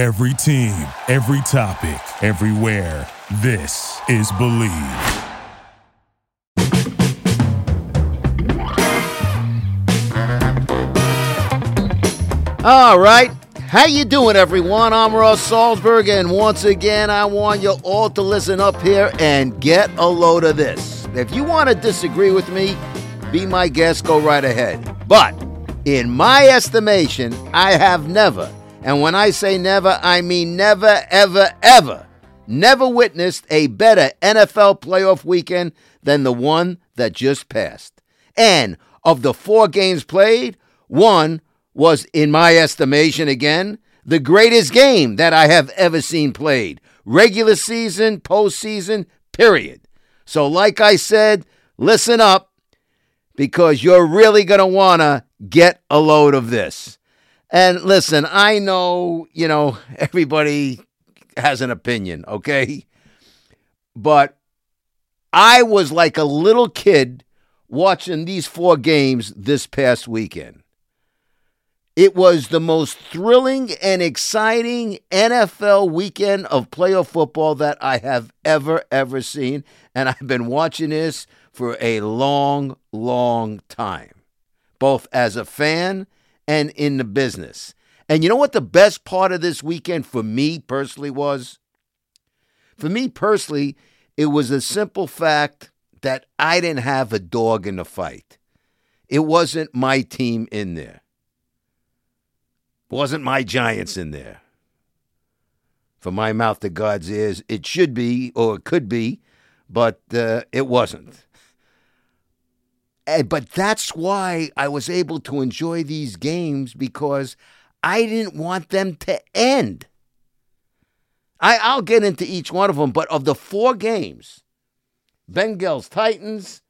Every team, every topic, everywhere. This is Bleav. All right. How you doing, everyone? I'm Russ Salzberg, and once again, I want you all to listen up here and get a load of this. If you want to disagree with me, be my guest, go right ahead. But in my estimation, I have never, and when I say never, I mean never, ever, ever, never witnessed a better NFL playoff weekend than the one that just passed. And of the four games played, one was, in my estimation again, the greatest game that I have ever seen played. Regular season, postseason, period. So, like I said, listen up because you're really going to want to get a load of this. And listen, I know, you know, everybody has an opinion, okay? But I was like a little kid watching these four games this past weekend. It was the most thrilling and exciting NFL weekend of playoff football that I have ever, ever seen. And I've been watching this for a long, long time, both as a fan and in the business. And you know what the best part of this weekend for me personally was? For me personally, it was the simple fact that I didn't have a dog in the fight. It wasn't my team in there. Wasn't my Giants in there. From my mouth to God's ears, it should be or it could be, but uh, it wasn't. And, but that's why I was able to enjoy these games because I didn't want them to end. I, I'll get into each one of them, but of the four games Bengals Titans,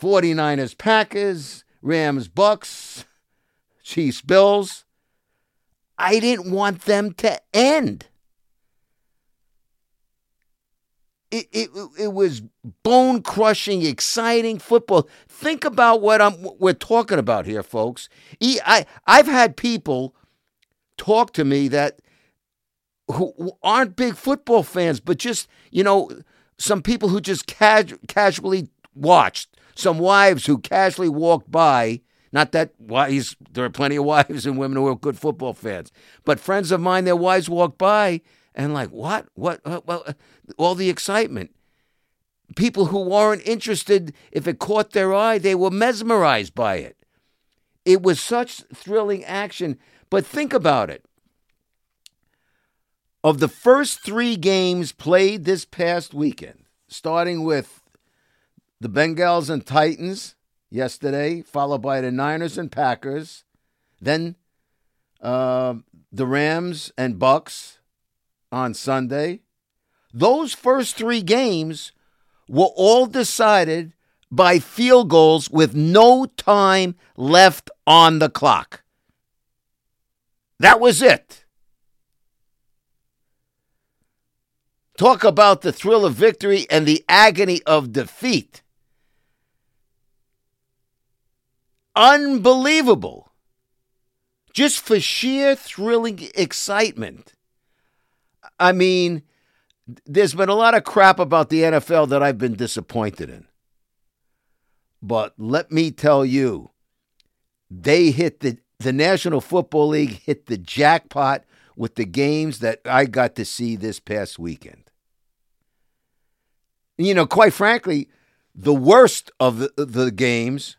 49ers Packers, Rams Bucs, Chiefs Bills I didn't want them to end. It, it, it was bone crushing, exciting football. Think about what I'm we're talking about here, folks. I I've had people talk to me that who aren't big football fans, but just you know some people who just casually watched, some wives who casually walked by not that wives, there are plenty of wives and women who are good football fans, but friends of mine, their wives walked by and like, what? What? Well, uh, all the excitement. People who weren't interested, if it caught their eye, they were mesmerized by it. It was such thrilling action. But think about it. Of the first three games played this past weekend, starting with the Bengals and Titans, yesterday, followed by the Niners and Packers, then uh, the Rams and Bucs on Sunday. Those first three games were all decided by field goals with no time left on the clock. That was it. Talk about the thrill of victory and the agony of defeat. unbelievable. Just for sheer thrilling excitement. I mean, there's been a lot of crap about the NFL that I've been disappointed in. But let me tell you, they hit the the National Football League hit the jackpot with the games that I got to see this past weekend. You know, quite frankly, the worst of the, the games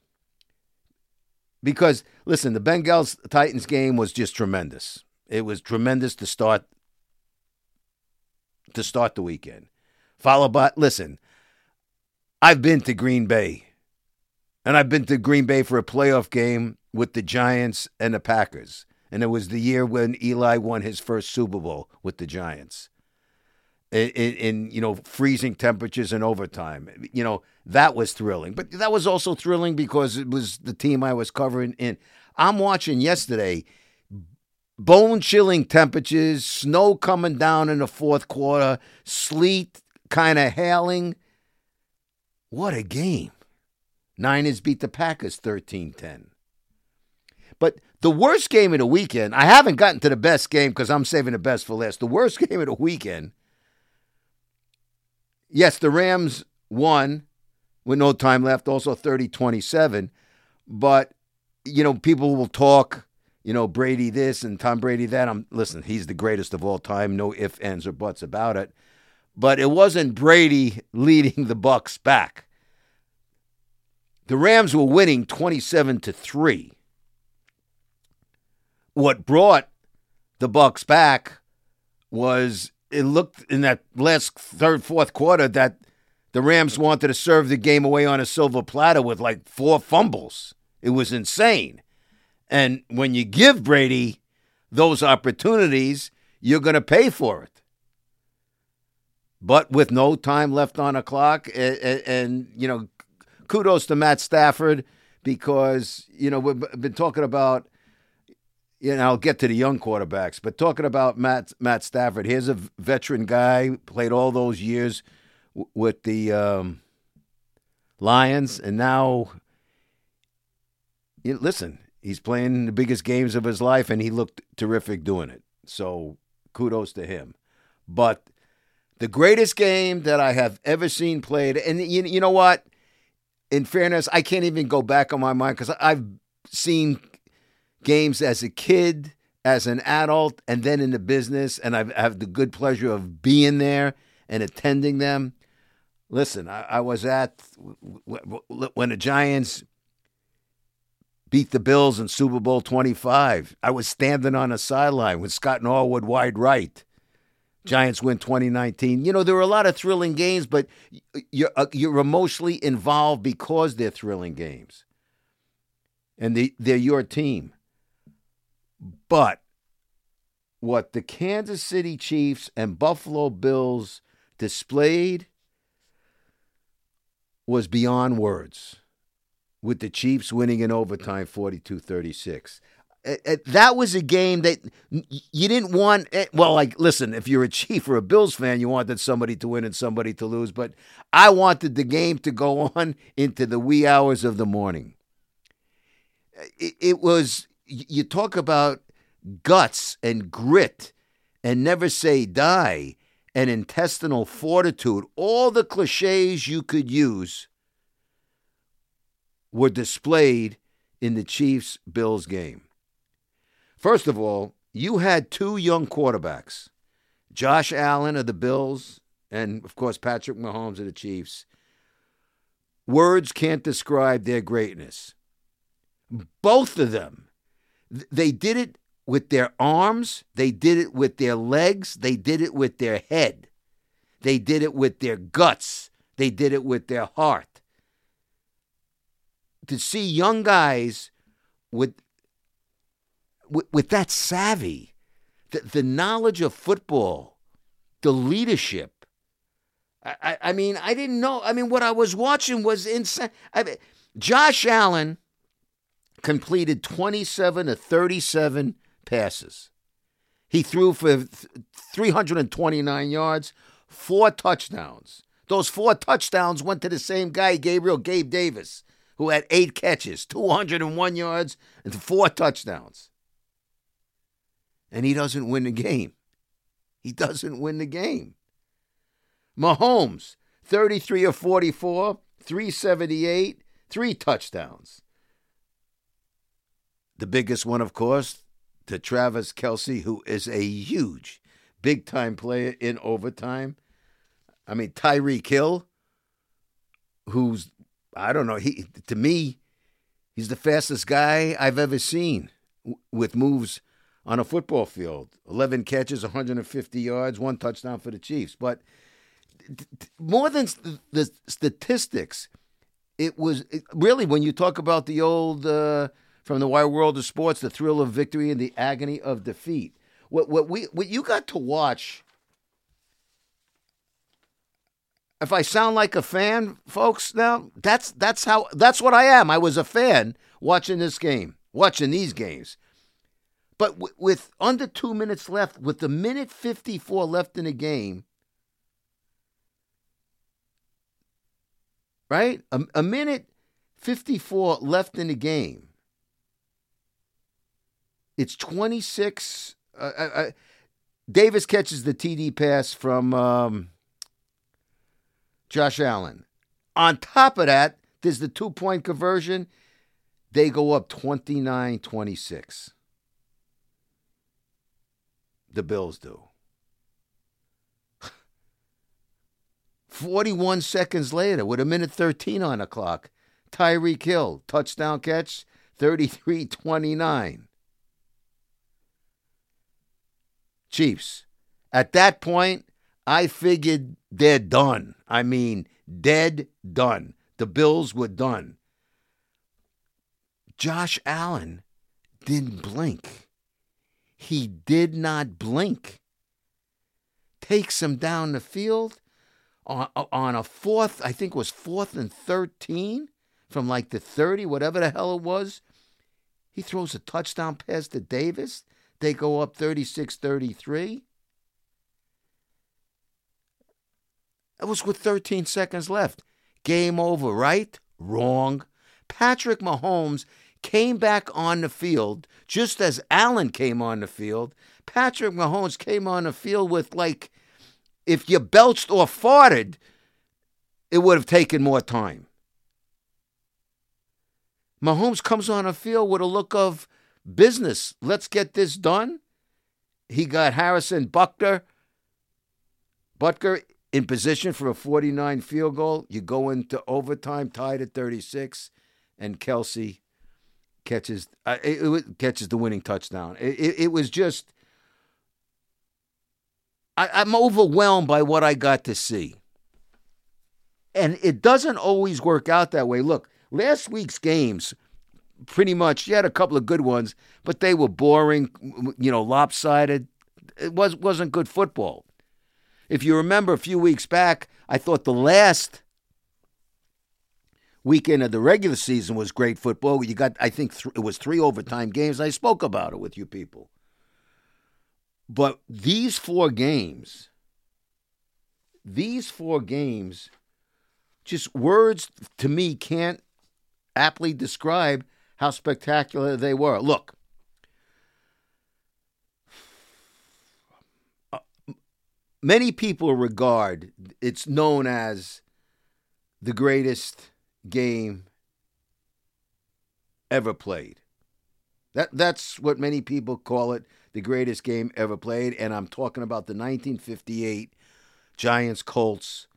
because listen, the Bengals Titans game was just tremendous. It was tremendous to start to start the weekend. Followed by listen, I've been to Green Bay. And I've been to Green Bay for a playoff game with the Giants and the Packers. And it was the year when Eli won his first Super Bowl with the Giants in, in, you know freezing temperatures and overtime. You know that was thrilling, but that was also thrilling because it was the team I was covering. In I'm watching yesterday, bone chilling temperatures, snow coming down in the fourth quarter, sleet kind of hailing. What a game! Niners beat the Packers 13-10. But The worst game of the weekend, I haven't gotten to the best game because I'm saving the best for last. The worst game of the weekend, yes, the Rams won with no time left, also 30 27. But, you know, people will talk, you know, Brady this and Tom Brady that. I'm listen, he's the greatest of all time, no ifs, ands, or buts about it. But it wasn't Brady leading the Bucs back. The Rams were winning 27 to 3. What brought the Bucs back was it looked in that last third fourth quarter that the Rams wanted to serve the game away on a silver platter with like four fumbles. It was insane. And when you give Brady those opportunities, you're going to pay for it. But with no time left on the clock, and, and, you know, kudos to Matt Stafford because you know we've been talking about. You know, I'll get to the young quarterbacks, but talking about Matt Matt Stafford, here's a veteran guy, played all those years with the um, Lions, and now, you listen, he's playing the biggest games of his life, and he looked terrific doing it. So, kudos to him. But the greatest game that I have ever seen played, and you, you know what? in fairness, I can't even go back on my mind because I've seen games as a kid, as an adult, and then in the business, and I've have the good pleasure of being there and attending them. Listen, I, I was at when the Giants beat the Bills in Super Bowl 25. I was standing on a sideline with Scott Norwood wide right. Giants win 2019. You know, there were a lot of thrilling games, but you're, uh, you're emotionally involved because they're thrilling games. And they, they're your team. But what the Kansas City Chiefs and Buffalo Bills displayed was beyond words, with the Chiefs winning in overtime 42 36 eh, eh, that was a game that you didn't want. Eh, well, like, listen, if you're a Chief or a Bills fan, you wanted somebody to win and somebody to lose. But I wanted the game to go on into the wee hours of the morning. Eh, it was, you talk about guts and grit and never say die and intestinal fortitude. All the cliches you could use were displayed in the Chiefs Bills game. First of all, you had two young quarterbacks, Josh Allen of the Bills and, of course, Patrick Mahomes of the Chiefs. Words can't describe their greatness. Both of them, they did it with their arms, they did it with their legs, they did it with their head, they did it with their guts, they did it with their heart. To see young guys with with, with that savvy, the, the knowledge of football, the leadership. I, I mean, I didn't know. I mean, what I was watching was insane. I mean, Josh Allen completed 27 to 37 passes. He threw for 329 yards, four touchdowns. Those four touchdowns went to the same guy, Gabriel Gabe Davis, who had eight catches, 201 yards, and four touchdowns and he doesn't win the game. He doesn't win the game. Mahomes, 33 of 44, 378, three touchdowns. The biggest one, of course, to Travis Kelce, who is a huge, big time player in overtime. I mean, Tyreek Hill, who's, I don't know, he to me, he's the fastest guy I've ever seen with moves on a football field 11 catches, 150 yards, one touchdown for the Chiefs. But more than the statistics, it was it, really when you talk about the old uh, from the wide world of sports, the thrill of victory and the agony of defeat. What what we what you got to watch. If I sound like a fan, folks, now that's that's how that's what I am. I was a fan watching this game, watching these games. But w- with under two minutes left, with the minute 54 left in the game, right? A, a minute 54 left in the game. It's 26. Uh, uh, uh, Davis catches the TD pass from um, Josh Allen. On top of that, there's the two point conversion. They go up 29 26. The Bills do. 41 seconds later, with a minute 13 on the clock, Tyreek Hill, touchdown catch, 33 29. Chiefs. At that point, I figured they're done. I mean, dead done. The Bills were done. Josh Allen didn't blink. He did not blink. Takes him down the field on, on a fourth, I think it was fourth and 13 from like the 30, whatever the hell it was. He throws a touchdown pass to Davis. They go up 36 33. It was with 13 seconds left. Game over, right? Wrong. Patrick Mahomes came back on the field just as Allen came on the field. Patrick Mahomes came on the field with like, if you belched or farted, it would have taken more time. Mahomes comes on the field with a look of business. Let's get this done. He got Harrison Butker, Butker in position for a 49 field goal. You go into overtime, tied at 36, and Kelce catches uh, it, it, catches the winning touchdown. It, it, it was just I, I'm overwhelmed by what I got to see, and it doesn't always work out that way. Look, last week's games. Pretty much, you had a couple of good ones, but they were boring, you know, lopsided. It was wasn't good football. If you remember a few weeks back, I thought the last weekend of the regular season was great football. You got, I think, th- it was three overtime games. I spoke about it with you people. But these four games, these four games, just words to me can't aptly describe how spectacular they were. Look, many people regard it's known as the greatest game ever played. That that's what many people call it, the greatest game ever played, and I'm talking about the 1958 Giants Colts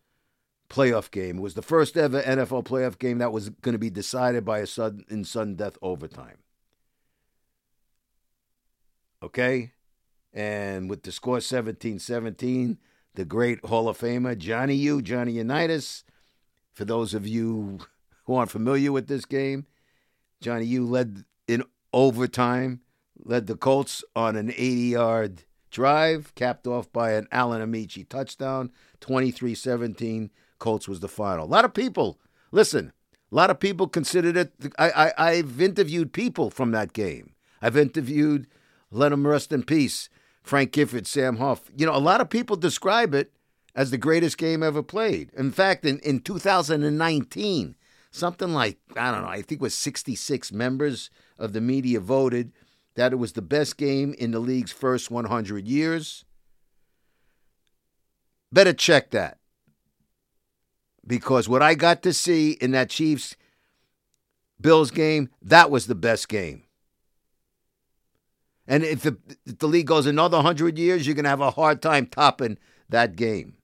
playoff game. It was the first ever NFL playoff game that was going to be decided by a sudden in sudden death overtime. Okay? And with the score 17-17, the great Hall of Famer Johnny U, Johnny Unitas, for those of you who aren't familiar with this game, Johnny U led in overtime, led the Colts on an 80 yard drive, capped off by an Alan Ameche touchdown, 23 17. Colts was the final. A lot of people, listen, a lot of people considered it. I, I, I've interviewed people from that game. I've interviewed, let them rest in peace, Frank Gifford, Sam Huff. You know, a lot of people describe it as the greatest game ever played. In fact, in, in 2019, something like, I don't know, I think it was 66 members of the media voted that it was the best game in the league's first 100 years. Better check that. Because what I got to see in that Chiefs Bills game, that was the best game. And if the, if the league goes another 100 years, you're going to have a hard time topping that game.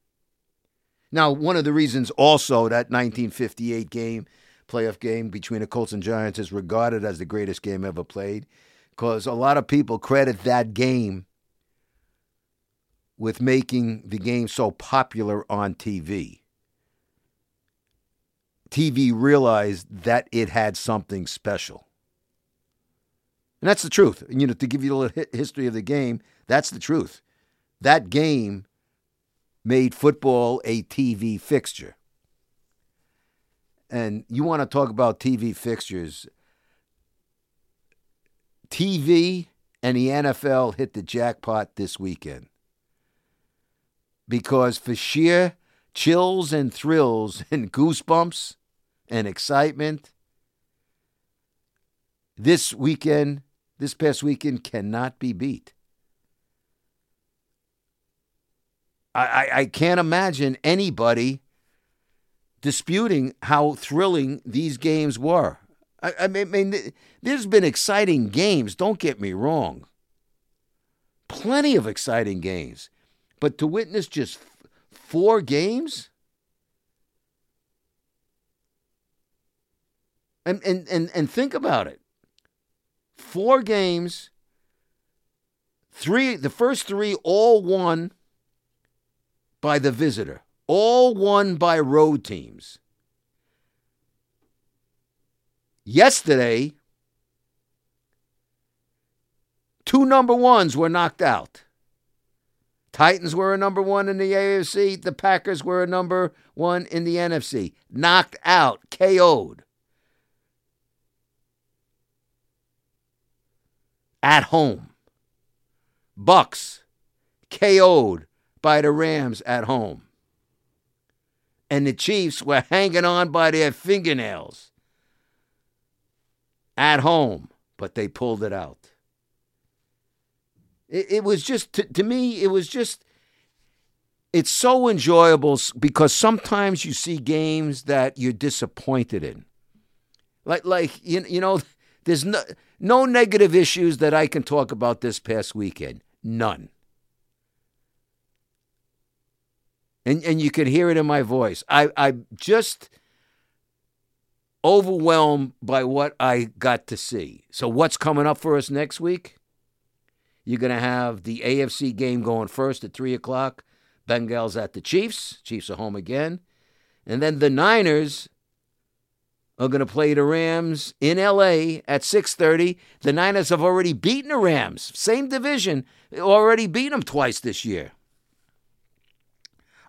Now, one of the reasons also that 1958 game playoff game between the Colts and Giants is regarded as the greatest game ever played because a lot of people credit that game with making the game so popular on TV. TV realized that it had something special. And that's the truth. You know, to give you a little history of the game, that's the truth. That game made football a TV fixture and you want to talk about TV fixtures. TV and the NFL hit the jackpot this weekend. Because for sheer chills and thrills and goosebumps and excitement, this weekend this past weekend cannot be beat. I, I, I can't imagine anybody disputing how thrilling these games were. I, I mean, there's been exciting games, don't get me wrong. Plenty of exciting games. But to witness just four games? And, and, and, and think about it. Four games, three, the first three all won by the visitor, all won by road teams. Yesterday, two number ones were knocked out. Titans were a number one in the AFC. The Packers were a number one in the NFC. Knocked out, KO'd. At home. Bucs KO'd by the Rams at home. And the Chiefs were hanging on by their fingernails at home, but they pulled it out. It, it was just, to, to me, it was just, it's so enjoyable because sometimes you see games that you're disappointed in. Like, like you, you know, there's no, no negative issues that I can talk about this past weekend. None. And, and you can hear it in my voice. I, I'm just overwhelmed by what I got to see. So, what's coming up for us next week? You're going to have the AFC game going first at 3 o'clock. Bengals at the Chiefs. Chiefs are home again. And then the Niners are going to play the Rams in LA at 6:30. The Niners have already beaten the Rams, same division, already beat them twice this year.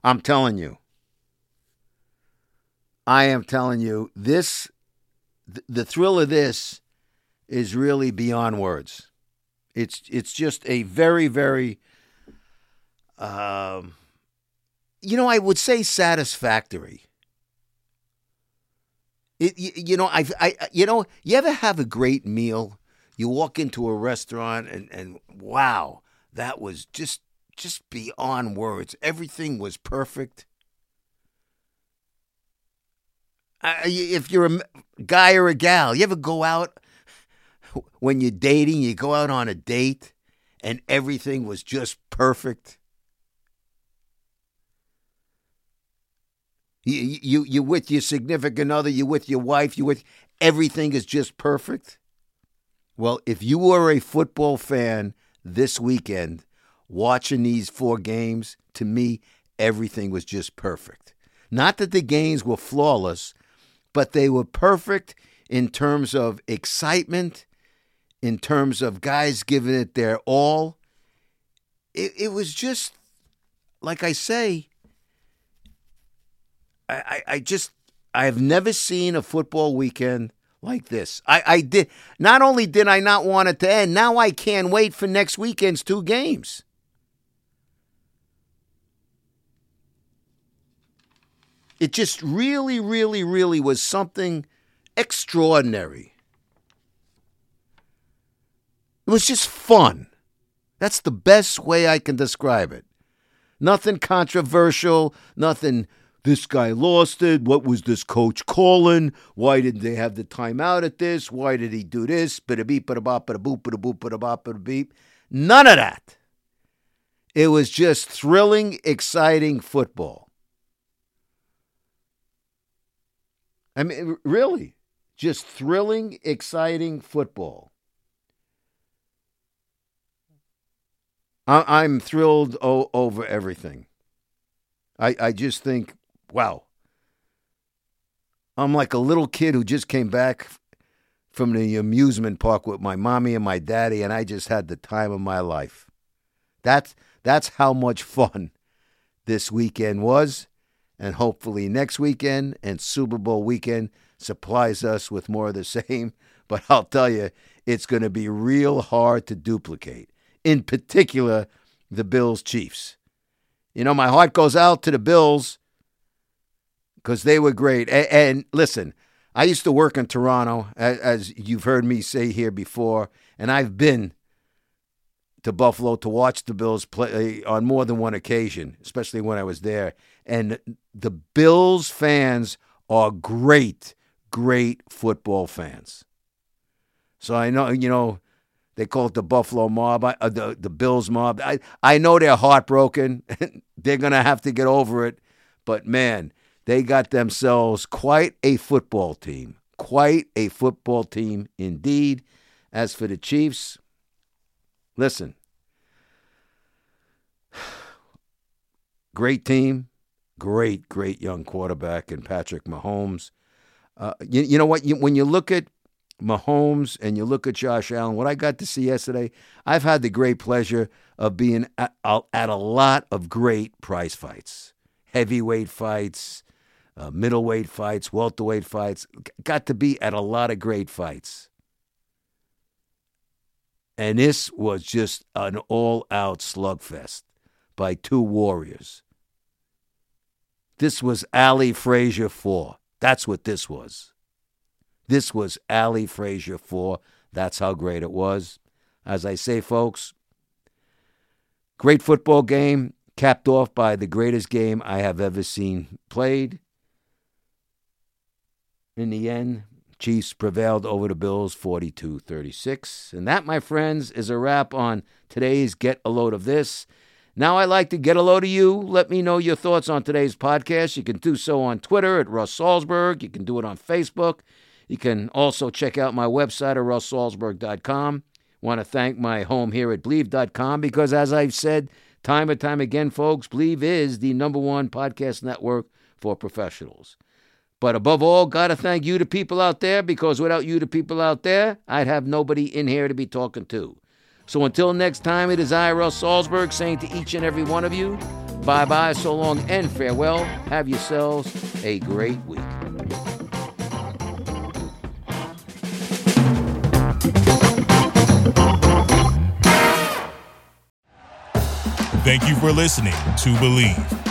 I'm telling you. I am telling you this the thrill of this is really beyond words. It's it's just a very very um you know, I would say satisfactory. It, you, you know, I, I, you know, you ever have a great meal? You walk into a restaurant and, and wow, that was just, just beyond words. Everything was perfect. Uh, if you're a guy or a gal, you ever go out when you're dating, you go out on a date and everything was just perfect? You, you, you with your significant other, you're with your wife, you with everything is just perfect. Well, if you were a football fan this weekend watching these four games, to me, everything was just perfect. Not that the games were flawless, but they were perfect in terms of excitement, in terms of guys giving it their all. It, it was just, like I say, I, I just I have never seen a football weekend like this. I, I did not only did I not want it to end, now I can't wait for next weekend's two games. It just really, really, really was something extraordinary. It was just fun. That's the best way I can describe it. Nothing controversial, nothing this guy lost it. What was this coach calling? Why didn't they have the timeout at this? Why did he do this? None of that. It was just thrilling, exciting football. I mean, really, just thrilling, exciting football. I- am thrilled over everything. I, I just think wow. I'm like a little kid who just came back from the amusement park with my mommy and my daddy, and I just had the time of my life. That's that's how much fun this weekend was, and hopefully next weekend and Super Bowl weekend supplies us with more of the same. But I'll tell you, it's going to be real hard to duplicate. In particular, the Bills Chiefs. You know, my heart goes out to the Bills because they were great. And, and, listen, I used to work in Toronto, as, as, you've heard me say here before, and I've been to Buffalo to watch the Bills play on more than one occasion, especially when I was there. And the Bills fans are great, great football fans. So I know, you know, they call it the Buffalo mob, uh, the the Bills mob. I I know they're heartbroken. they're gonna have to get over it, but man, they got themselves quite a football team. Quite a football team indeed. As for the Chiefs, listen, great team, great, great young quarterback in Patrick Mahomes. Uh, you, you know what? You, when you look at Mahomes and you look at Josh Allen, what I got to see yesterday, I've had the great pleasure of being at, at a lot of great prize fights, heavyweight fights, uh, middleweight fights, welterweight fights. Got to be at a lot of great fights. And this was just an all out slugfest by two warriors. This was Ali Frazier 4. That's what this was. This was Ali Frazier 4. That's how great it was. As I say, folks, great football game, capped off by the greatest game I have ever seen played. In the end, Chiefs prevailed over the Bills 42 36. And that, my friends, is a wrap on today's Get a Load of This. Now I'd like to get a load of you. Let me know your thoughts on today's podcast. You can do so on Twitter at Russ Salzberg. You can do it on Facebook. You can also check out my website at russsalzberg.com. Want to thank my home here at Bleav.com because, as I've said time and time again, folks, Bleav is the number one podcast network for professionals. But above all, got to thank you, the people out there, because without you, the people out there, I'd have nobody in here to be talking to. So until next time, it is I, Russ Salzberg, saying to each and every one of you, bye bye, so long, and farewell. Have yourselves a great week. Thank you for listening to Bleav.